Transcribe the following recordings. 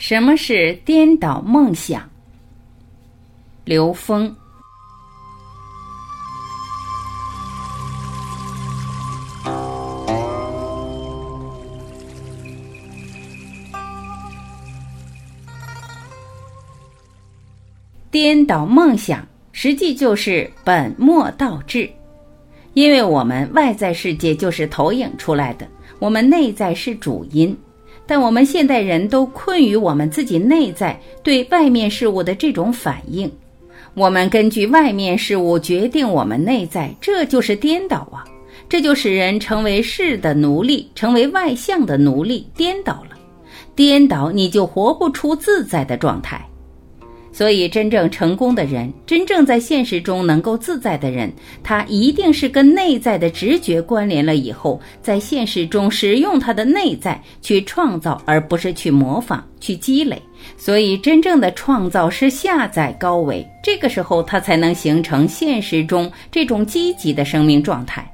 什么是颠倒梦想？刘峰。颠倒梦想，实际就是本末倒置，因为我们外在世界就是投影出来的，我们内在是主因。但我们现代人都困于我们自己内在对外面事物的这种反应，我们根据外面事物决定我们内在，这就是颠倒啊！这就使人成为事的奴隶，成为外向的奴隶，颠倒了，颠倒你就活不出自在的状态。所以，真正成功的人，真正在现实中能够自在的人，他一定是跟内在的直觉关联了以后，在现实中使用他的内在去创造，而不是去模仿、去积累。所以，真正的创造是下载高维，这个时候他才能形成现实中这种积极的生命状态。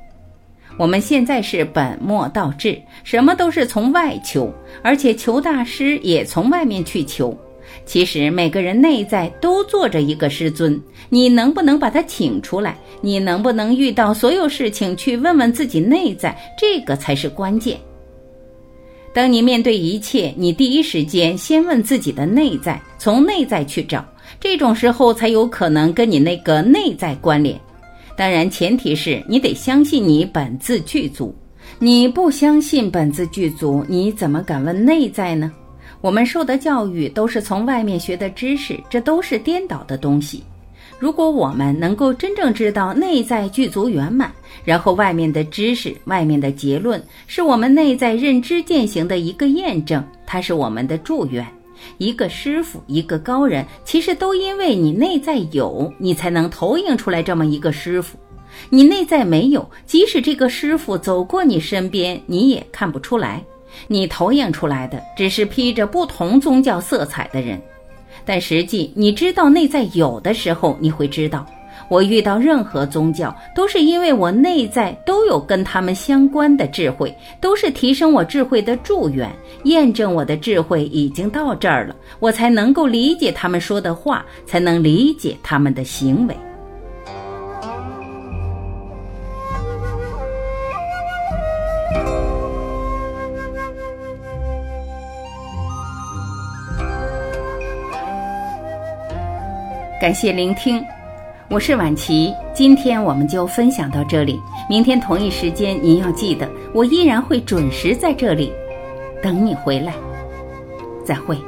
我们现在是本末倒置，什么都是从外求，而且求大师也从外面去求。其实每个人内在都坐着一个师尊，你能不能把他请出来？你能不能遇到所有事情去问问自己内在？这个才是关键。当你面对一切，你第一时间先问自己的内在，从内在去找，这种时候才有可能跟你那个内在关联。当然，前提是你得相信你本自具足。你不相信本自具足，你怎么敢问内在呢？我们受的教育都是从外面学的知识，这都是颠倒的东西。如果我们能够真正知道内在具足圆满，然后外面的知识、外面的结论，是我们内在认知践行的一个验证，它是我们的祝愿。一个师傅，一个高人，其实都因为你内在有，你才能投影出来这么一个师傅。你内在没有，即使这个师傅走过你身边，你也看不出来。你投影出来的只是披着不同宗教色彩的人，但实际你知道内在有的时候，你会知道，我遇到任何宗教都是因为我内在都有跟他们相关的智慧，都是提升我智慧的祝愿，验证我的智慧已经到这儿了，我才能够理解他们说的话，才能理解他们的行为。感谢聆听，我是婉琪。今天我们就分享到这里，明天同一时间您要记得，我依然会准时在这里等你回来。再会。